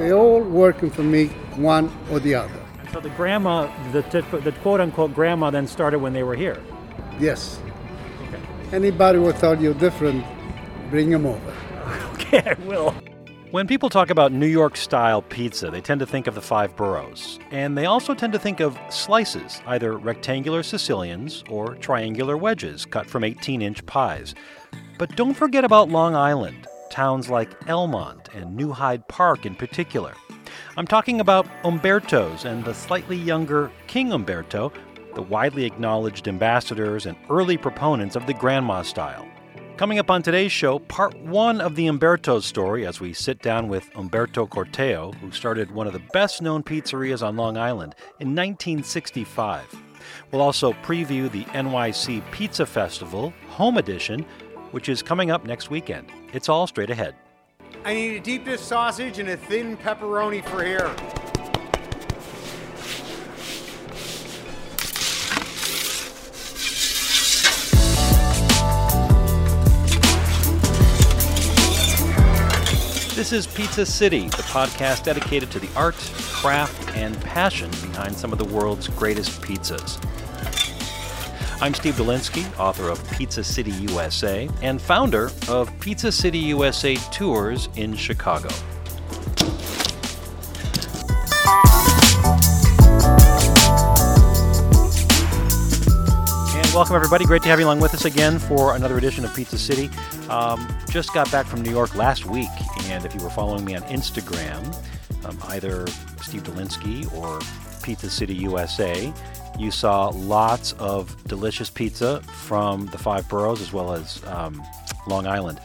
They all working for me, one or the other. So the grandma, the, the quote unquote grandma, then started when they were here. Yes. Okay. Anybody will tell you different, bring them over. okay, I will. When people talk about New York style pizza, they tend to think of the five boroughs. And they also tend to think of slices, either rectangular Sicilians or triangular wedges cut from 18 inch pies. But don't forget about Long Island, towns like Elmont and New Hyde Park in particular. I'm talking about Umberto's and the slightly younger King Umberto, the widely acknowledged ambassadors and early proponents of the grandma style. Coming up on today's show, part one of the Umberto story as we sit down with Umberto Corteo, who started one of the best known pizzerias on Long Island in 1965. We'll also preview the NYC Pizza Festival Home Edition, which is coming up next weekend. It's all straight ahead. I need a deep dish sausage and a thin pepperoni for here. This is Pizza City, the podcast dedicated to the art, craft, and passion behind some of the world's greatest pizzas. I'm Steve Dolinsky, author of Pizza City USA and founder of Pizza City USA Tours in Chicago. And welcome everybody. Great to have you along with us again for another edition of Pizza City. Um, just got back from New York last week, and if you were following me on Instagram, um, either Steve Dolinsky or Pizza City USA, you saw lots of delicious pizza from the five boroughs as well as um, Long Island.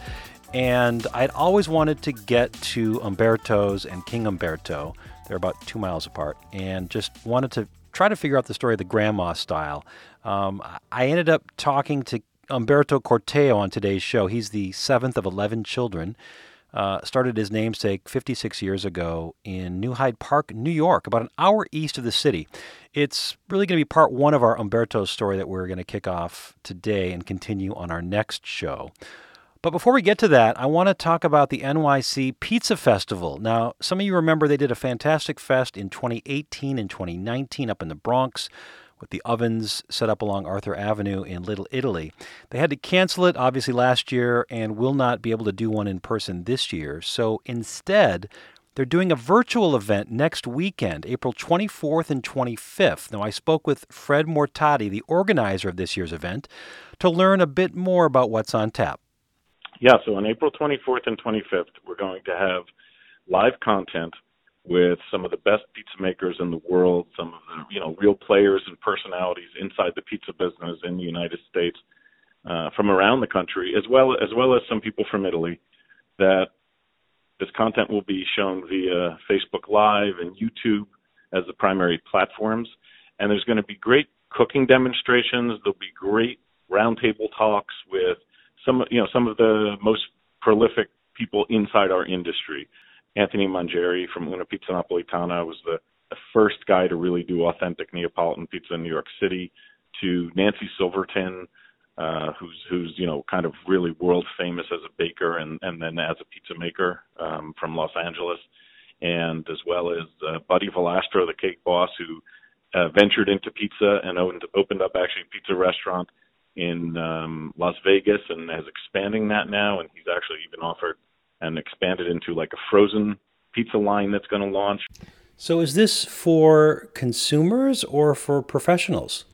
And I'd always wanted to get to Umberto's and King Umberto. They're about two miles apart, and just wanted to try to figure out the story of the grandma style. Um, I ended up talking to Umberto Corteo on today's show. He's the seventh of 11 children. Uh, started his namesake 56 years ago in New Hyde Park, New York, about an hour east of the city. It's really going to be part one of our Umberto story that we're going to kick off today and continue on our next show. But before we get to that, I want to talk about the NYC Pizza Festival. Now, some of you remember they did a fantastic fest in 2018 and 2019 up in the Bronx with the ovens set up along Arthur Avenue in Little Italy. They had to cancel it, obviously, last year and will not be able to do one in person this year. So instead, they're doing a virtual event next weekend, April 24th and 25th. Now, I spoke with Fred Mortati, the organizer of this year's event, to learn a bit more about what's on tap. Yeah, so on April 24th and 25th, we're going to have live content with some of the best pizza makers in the world, some of the you know real players and personalities inside the pizza business in the United States, uh, from around the country, as well as well as some people from Italy. That this content will be shown via Facebook Live and YouTube as the primary platforms, and there's going to be great cooking demonstrations. There'll be great roundtable talks with some you know some of the most prolific people inside our industry. Anthony Mangieri from Una Pizza Napolitana was the, the first guy to really do authentic Neapolitan pizza in New York City. To Nancy Silverton, uh, who's who's you know kind of really world famous as a baker and and then as a pizza maker um, from Los Angeles, and as well as uh, Buddy Valastro, the cake boss, who uh, ventured into pizza and opened opened up actually a pizza restaurant in um, Las Vegas and is expanding that now, and he's actually even offered and expand it into like a frozen pizza line that's going to launch. So, is this for consumers or for professionals?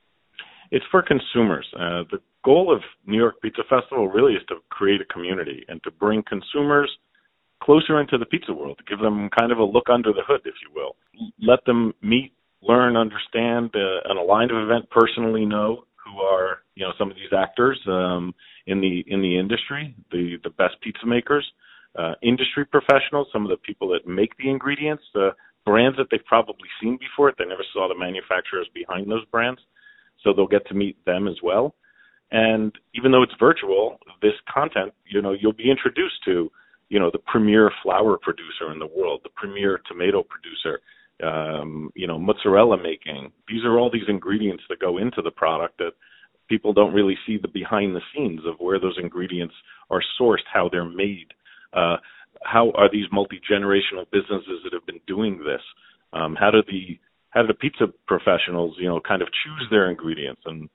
It's for consumers. Uh, the goal of New York Pizza Festival really is to create a community and to bring consumers closer into the pizza world, to give them kind of a look under the hood, if you will. Let them meet, learn, understand uh, an aligned of event personally know who are you know some of these actors um, in the in the industry, the the best pizza makers, uh, industry professionals, some of the people that make the ingredients, the brands that they've probably seen before. They never saw the manufacturers behind those brands, so they'll get to meet them as well. And even though it's virtual, this content, you know, you'll be introduced to, you know, the premier flour producer in the world, the premier tomato producer, um, you know, mozzarella making. These are all these ingredients that go into the product that people don't really see the behind the scenes of where those ingredients are sourced, how they're made, uh, how are these multi generational businesses that have been doing this? Um, how do the how do the pizza professionals, you know, kind of choose their ingredients and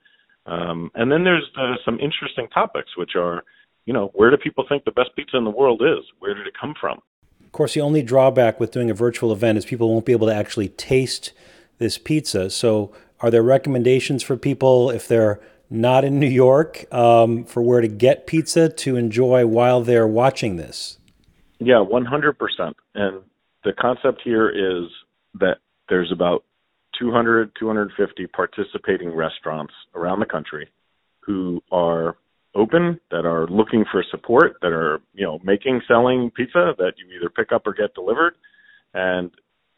um, and then there's uh, some interesting topics, which are, you know, where do people think the best pizza in the world is? Where did it come from? Of course, the only drawback with doing a virtual event is people won't be able to actually taste this pizza. So, are there recommendations for people if they're not in New York um, for where to get pizza to enjoy while they're watching this? Yeah, 100%. And the concept here is that there's about 200, 250 participating restaurants around the country who are open, that are looking for support, that are, you know, making, selling pizza that you either pick up or get delivered. And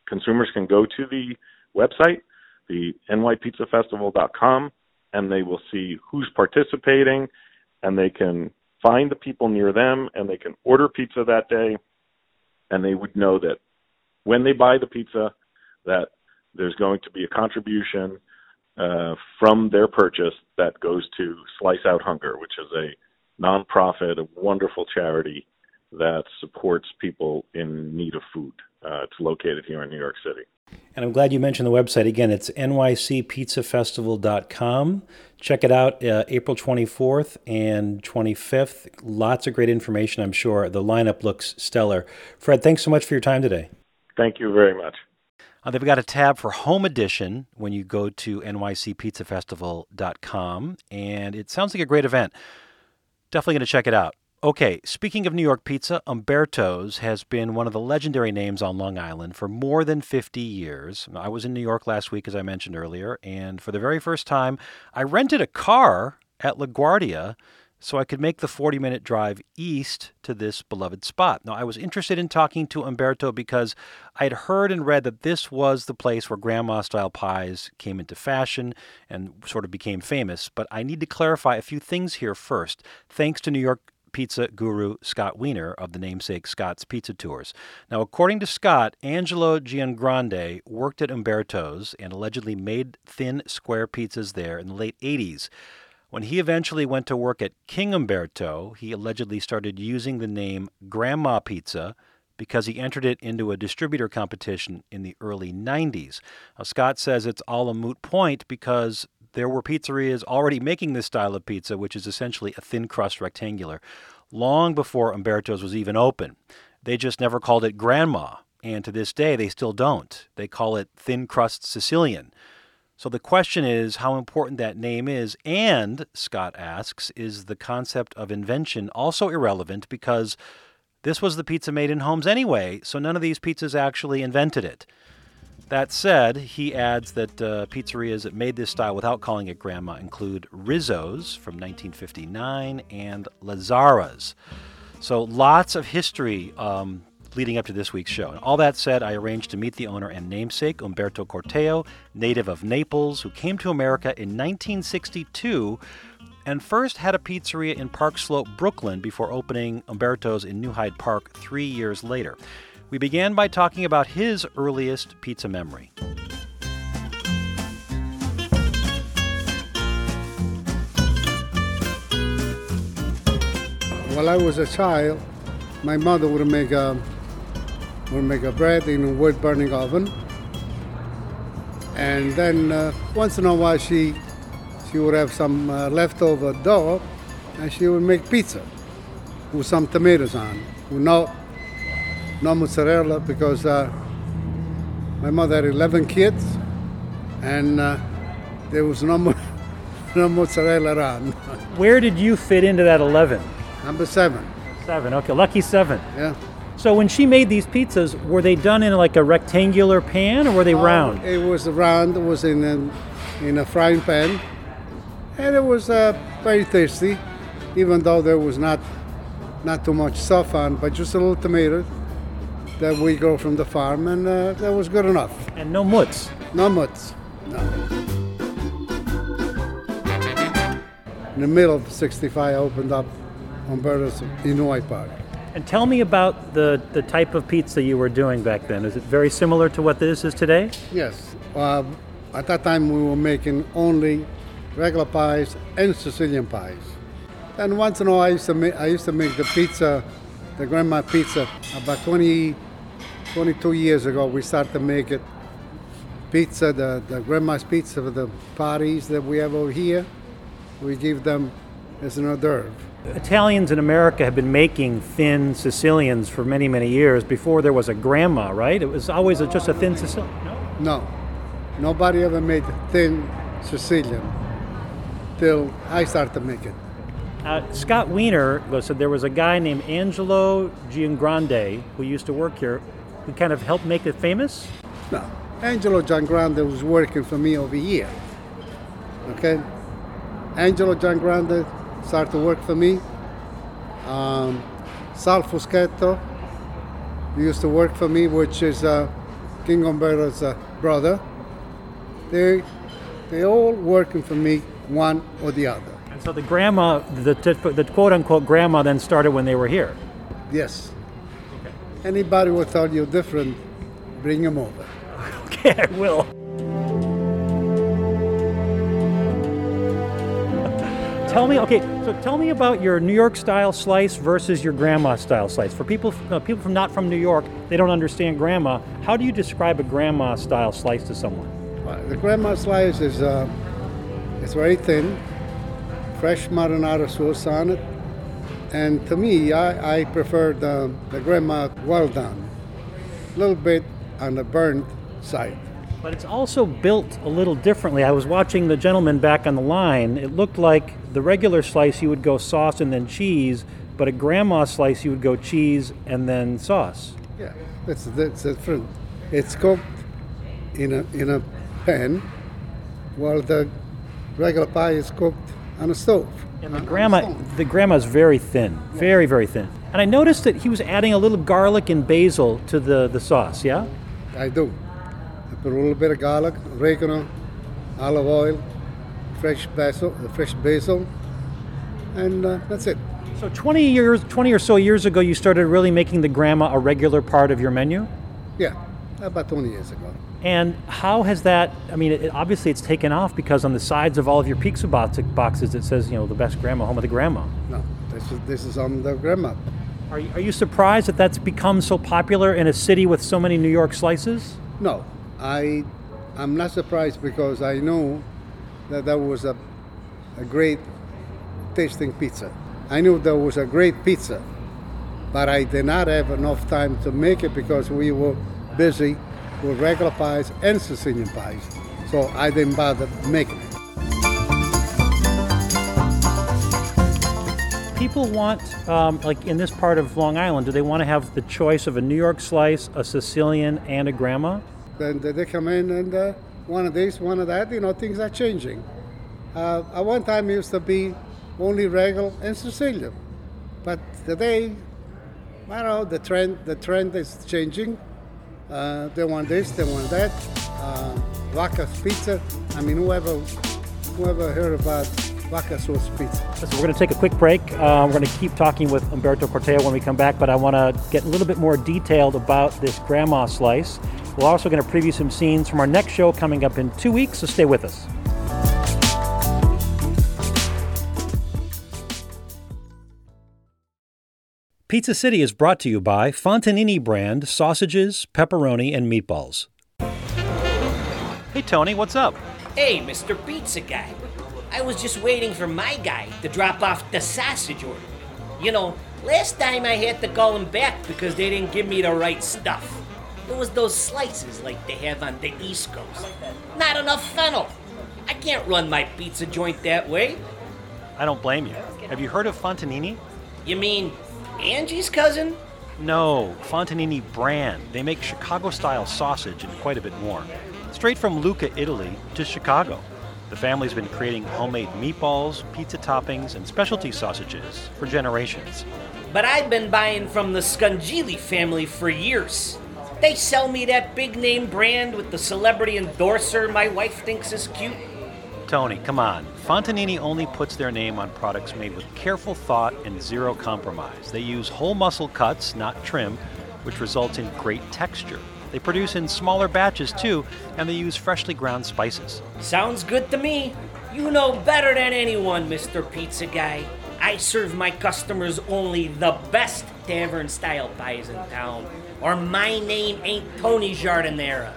consumers can go to the website, the nypizzafestival.com, and they will see who's participating and they can find the people near them and they can order pizza that day and they would know that when they buy the pizza that there's going to be a contribution uh, from their purchase that goes to Slice Out Hunger, which is a nonprofit, a wonderful charity that supports people in need of food. Uh, it's located here in New York City. And I'm glad you mentioned the website. Again, it's nycpizzafestival.com. Check it out uh, April 24th and 25th. Lots of great information, I'm sure. The lineup looks stellar. Fred, thanks so much for your time today. Thank you very much. Uh, they've got a tab for Home Edition when you go to nycpizzafestival.com, and it sounds like a great event. Definitely going to check it out. Okay, speaking of New York pizza, Umberto's has been one of the legendary names on Long Island for more than 50 years. I was in New York last week, as I mentioned earlier, and for the very first time, I rented a car at LaGuardia so I could make the 40 minute drive east to this beloved spot. Now, I was interested in talking to Umberto because I had heard and read that this was the place where grandma style pies came into fashion and sort of became famous. But I need to clarify a few things here first, thanks to New York pizza guru Scott Wiener of the namesake Scott's Pizza Tours. Now, according to Scott, Angelo Giangrande worked at Umberto's and allegedly made thin, square pizzas there in the late 80s. When he eventually went to work at King Umberto, he allegedly started using the name Grandma Pizza because he entered it into a distributor competition in the early 90s. Now, Scott says it's all a moot point because there were pizzerias already making this style of pizza, which is essentially a thin crust rectangular, long before Umberto's was even open. They just never called it Grandma, and to this day they still don't. They call it thin crust Sicilian. So the question is how important that name is, and Scott asks, is the concept of invention also irrelevant because this was the pizza made in homes anyway, so none of these pizzas actually invented it. That said, he adds that uh, pizzerias that made this style without calling it grandma include Rizzo's from 1959 and Lazzara's. So lots of history um, leading up to this week's show. And all that said, I arranged to meet the owner and namesake, Umberto Corteo, native of Naples, who came to America in 1962 and first had a pizzeria in Park Slope, Brooklyn, before opening Umberto's in New Hyde Park three years later. We began by talking about his earliest pizza memory. While I was a child, my mother would make a would make a bread in a wood burning oven, and then uh, once in a while she she would have some uh, leftover dough, and she would make pizza with some tomatoes on. With no no mozzarella because uh, my mother had 11 kids, and uh, there was no mo- no mozzarella around. Where did you fit into that 11? Number seven. Seven. Okay, lucky seven. Yeah. So when she made these pizzas, were they done in like a rectangular pan or were they round? It was round. It was in a, in a frying pan, and it was uh, very tasty, even though there was not not too much stuff on, but just a little tomato that we grow from the farm, and uh, that was good enough. And no mutts. No much. No. In the middle of 65, I opened up Umberto's in Hyde Park. And tell me about the, the type of pizza you were doing back then. Is it very similar to what this is today? Yes. Uh, at that time, we were making only regular pies and Sicilian pies. And once in a while, I used to make, I used to make the pizza the grandma pizza about 20, 22 years ago. We started to make it pizza, the, the grandma's pizza for the parties that we have over here. We give them as an hors d'oeuvre. Italians in America have been making thin Sicilians for many, many years before there was a grandma, right? It was always a, just a thin Sicilian. No? No, nobody ever made thin Sicilian till I started to make it. Uh, Scott Wiener said there was a guy named Angelo Giangrande who used to work here who kind of helped make it famous. No, Angelo Giangrande was working for me over here. Okay, Angelo Giangrande started to work for me. Um, Sal Fuschetto used to work for me, which is uh, King Umberto's uh, brother. They they all working for me, one or the other. And so the grandma, the, the quote unquote grandma, then started when they were here. Yes. Anybody will tell you different, bring them over. Okay, I will. tell me, okay, so tell me about your New York style slice versus your grandma style slice. For people, uh, people from not from New York, they don't understand grandma. How do you describe a grandma style slice to someone? Uh, The grandma slice is uh, it's very thin, fresh marinara sauce on it, and to me, I, I prefer the, the grandma well done, a little bit on the burnt side. But it's also built a little differently. I was watching the gentleman back on the line. It looked like the regular slice you would go sauce and then cheese, but a grandma slice you would go cheese and then sauce. Yeah, that's that's different. It's cooked in a in a pan, while the regular pie is cooked on a stove. And the grandma, the grandma's very thin, very very thin. And I noticed that he was adding a little garlic and basil to the the sauce. Yeah. I do. I put a little bit of garlic, oregano, olive oil, fresh basil, uh, fresh basil, and uh, that's it. So 20 years, 20 or so years ago, you started really making the grandma a regular part of your menu. Yeah, about 20 years ago. And how has that? I mean, it, obviously it's taken off because on the sides of all of your pizza box, boxes it says, you know, the best grandma, home of the grandma. No, this is this is on the grandma. Are you, are you surprised that that's become so popular in a city with so many New York slices? No, I I'm not surprised because I know that that was a a great tasting pizza. I knew there was a great pizza, but I did not have enough time to make it because we were busy with regular pies and Sicilian pies. So I didn't bother making it. People want, um, like in this part of Long Island, do they want to have the choice of a New York slice, a Sicilian, and a grandma? Then they- come in and uh, one of this, one of that. You know, things are changing. Uh, at one time, it used to be only regular and Sicilian, but today, I don't know. The trend, the trend is changing. Uh, they want this, they want that. Uh, pizza. I mean, whoever, whoever heard about vodka sauce pizza? So we're going to take a quick break. Uh, we're going to keep talking with Umberto Corteo when we come back, but I want to get a little bit more detailed about this grandma slice. We're also going to preview some scenes from our next show coming up in two weeks, so stay with us. Pizza City is brought to you by Fontanini brand sausages, pepperoni, and meatballs. Hey Tony, what's up? Hey, Mr. Pizza Guy. I was just waiting for my guy to drop off the sausage order. You know, last time I had to call him back because they didn't give me the right stuff. It was those slices like they have on the East Coast. Not enough fennel. I can't run my pizza joint that way. I don't blame you. Have you heard of Fontanini? You mean Angie's cousin? No, Fontanini brand. They make Chicago style sausage and quite a bit more. Straight from Lucca, Italy to Chicago. The family's been creating homemade meatballs, pizza toppings, and specialty sausages for generations. But I've been buying from the Scungilli family for years. They sell me that big name brand with the celebrity endorser my wife thinks is cute. Tony, come on. Fontanini only puts their name on products made with careful thought and zero compromise. They use whole muscle cuts, not trim, which results in great texture. They produce in smaller batches too, and they use freshly ground spices. Sounds good to me. You know better than anyone, Mr. Pizza Guy. I serve my customers only the best tavern style pies in town, or my name ain't Tony Giardiniera.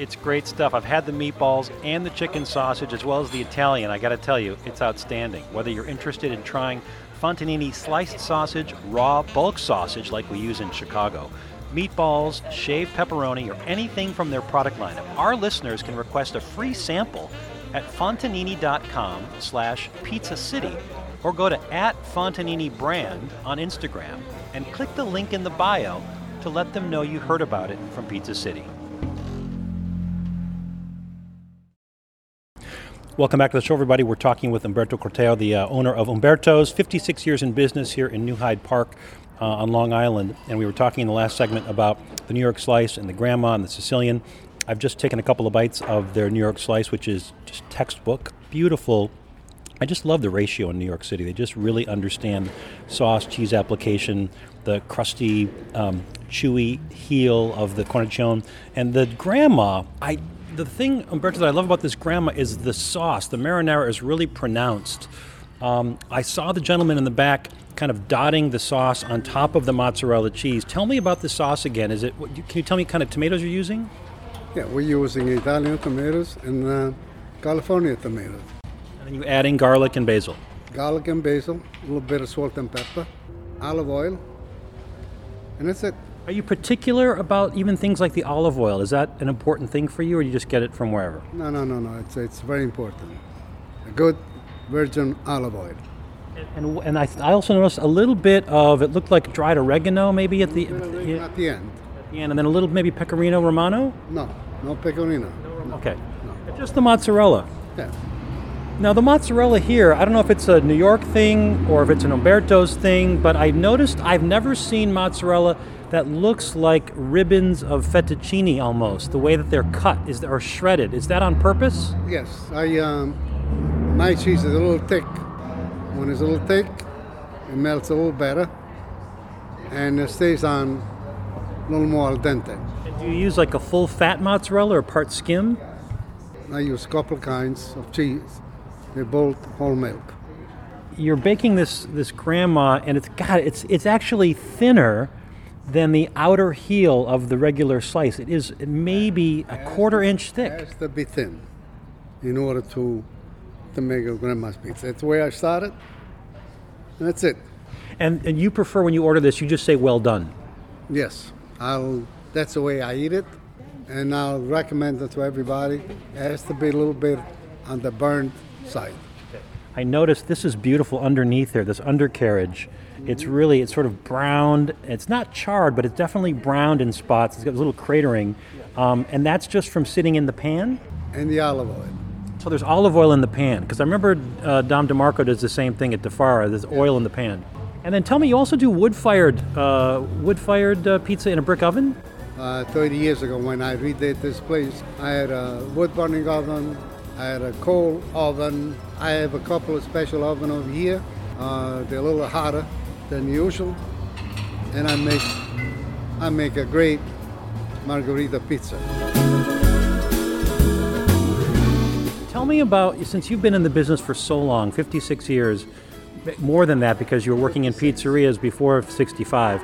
It's great stuff. I've had the meatballs and the chicken sausage as well as the Italian. I got to tell you, it's outstanding. Whether you're interested in trying Fontanini sliced sausage, raw bulk sausage like we use in Chicago, meatballs, shaved pepperoni, or anything from their product lineup, our listeners can request a free sample at fontanini.com slash pizza city or go to at fontanini brand on Instagram and click the link in the bio to let them know you heard about it from Pizza City. Welcome back to the show, everybody. We're talking with Umberto Corteo, the uh, owner of Umberto's, 56 years in business here in New Hyde Park uh, on Long Island. And we were talking in the last segment about the New York slice and the grandma and the Sicilian. I've just taken a couple of bites of their New York slice, which is just textbook, beautiful. I just love the ratio in New York City. They just really understand sauce, cheese application, the crusty, um, chewy heel of the cornicione, and the grandma. I the thing, Umberto, that I love about this grandma is the sauce. The marinara is really pronounced. Um, I saw the gentleman in the back kind of dotting the sauce on top of the mozzarella cheese. Tell me about the sauce again. Is it? Can you tell me what kind of tomatoes you're using? Yeah, we're using Italian tomatoes and uh, California tomatoes. And you adding garlic and basil. Garlic and basil, a little bit of salt and pepper, olive oil, and that's it. Are you particular about even things like the olive oil? Is that an important thing for you, or you just get it from wherever? No, no, no, no. It's it's very important. A good virgin olive oil. And, and I, I also noticed a little bit of it looked like dried oregano maybe at the, yeah, At the end. at the end, and then a little maybe pecorino romano. No, no pecorino. No. Okay, just the mozzarella. Yeah. Now the mozzarella here, I don't know if it's a New York thing or if it's an Umberto's thing, but I've noticed I've never seen mozzarella that looks like ribbons of fettuccine almost. The way that they're cut is or shredded. Is that on purpose? Yes, I um, my cheese is a little thick. When it's a little thick, it melts a little better, and it stays on a little more al dente. Do you use like a full fat mozzarella or part skim? I use a couple kinds of cheese. They both whole milk. You're baking this this grandma, and it's God, it's it's actually thinner than the outer heel of the regular slice. It is maybe a quarter inch It thick. has to be thin in order to to make a grandma's pizza. That's the way I started. That's it. And and you prefer when you order this, you just say well done. Yes, I'll. That's the way I eat it, and I'll recommend it to everybody. It has to be a little bit on the burnt side. I noticed this is beautiful underneath there, this undercarriage. It's really, it's sort of browned. It's not charred, but it's definitely browned in spots. It's got a little cratering. Um, and that's just from sitting in the pan? And the olive oil. So there's olive oil in the pan. Because I remember uh, Dom DeMarco does the same thing at Di Fara. There's oil in the pan. And then tell me, you also do wood-fired, uh, wood-fired uh, pizza in a brick oven? Uh, 30 years ago, when I redid this place, I had a wood burning oven, I had a coal oven, I have a couple of special oven over here. Uh, they're a little hotter than usual, and I make I make a great margherita pizza. Tell me about, since you've been in the business for so long, 56 years, more than that because you were working in pizzerias before 65.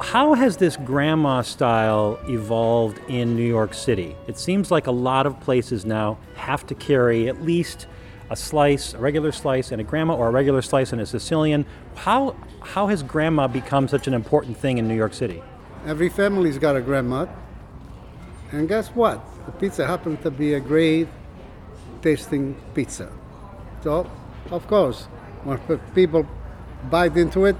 How has this grandma style evolved in New York City? It seems like a lot of places now have to carry at least a slice, a regular slice, and a grandma, or a regular slice and a Sicilian. How how has grandma become such an important thing in New York City? Every family's got a grandma, and guess what? The pizza happened to be a great tasting pizza. So, of course, when people bite into it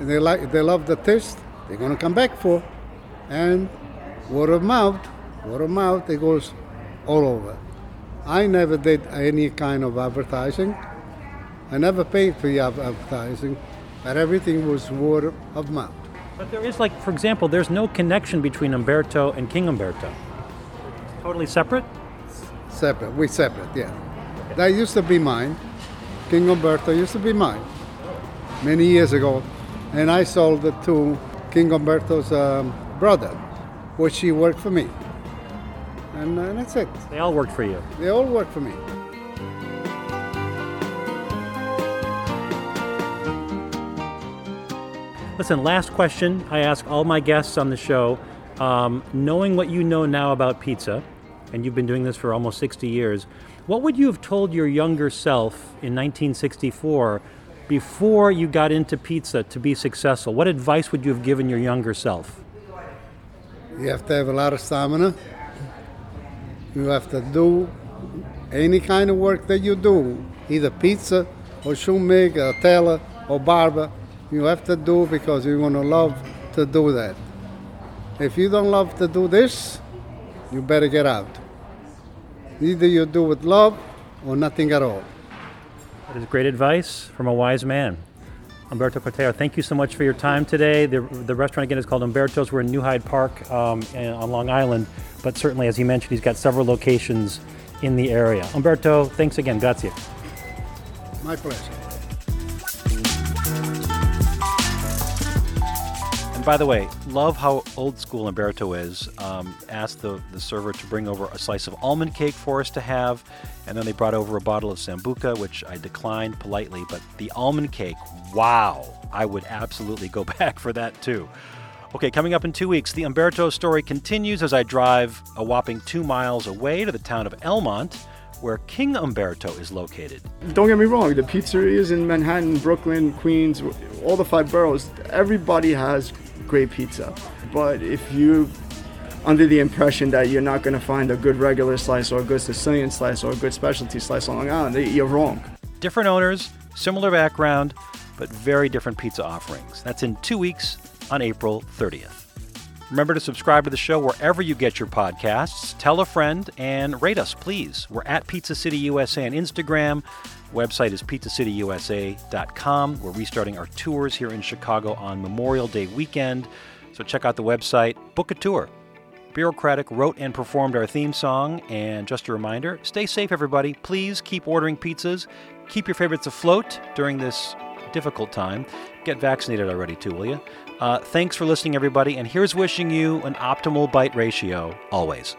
and they like, they love the taste, they're gonna come back for. And word of mouth, word of mouth, it goes all over. I never did any kind of advertising. I never paid for the advertising, but everything was word of mouth. But there is like, for example, there's no connection between Umberto and King Umberto. Totally separate. Separate, we separate, yeah. That used to be mine. King Umberto used to be mine many years ago, and I sold it to King Umberto's um, brother, which he worked for me. And uh, that's it. They all worked for you. They all work for me. Listen, last question I ask all my guests on the show. Um, knowing what you know now about pizza, and you've been doing this for almost 60 years, what would you have told your younger self in 1964 before you got into pizza to be successful? What advice would you have given your younger self? You have to have a lot of stamina. You have to do any kind of work that you do, either pizza or shoemaker, or tailor or barber. You have to do because you're going to love to do that. If you don't love to do this, you better get out. Either you do with love or nothing at all. That is great advice from a wise man. Umberto Corteo, thank you so much for your time today. The, the restaurant again is called Umberto's. We're in New Hyde Park um, on Long Island, but certainly, as he mentioned, he's got several locations in the area. Umberto, thanks again. Grazie. My pleasure. By the way, love how old school Umberto is. Um, asked the, the server to bring over a slice of almond cake for us to have, and then they brought over a bottle of Sambuca, which I declined politely. But the almond cake, wow, I would absolutely go back for that too. Okay, coming up in two weeks, the Umberto story continues as I drive a whopping two miles away to the town of Elmont, where King Umberto is located. Don't get me wrong, the pizzerias in Manhattan, Brooklyn, Queens, all the five boroughs, everybody has great pizza. But if you under the impression that you're not going to find a good regular slice or a good Sicilian slice or a good specialty slice on Long Island, you're wrong. Different owners, similar background, but very different pizza offerings. That's in two weeks on April 30th. Remember to subscribe to the show wherever you get your podcasts. Tell a friend and rate us, please. We're at Pizza City USA on Instagram. Website is pizzacityusa.com. We're restarting our tours here in Chicago on Memorial Day weekend. So check out the website, book a tour. Bureaucratic wrote and performed our theme song. And just a reminder stay safe, everybody. Please keep ordering pizzas. Keep your favorites afloat during this difficult time. Get vaccinated already, too, will you? Uh, thanks for listening, everybody. And here's wishing you an optimal bite ratio always.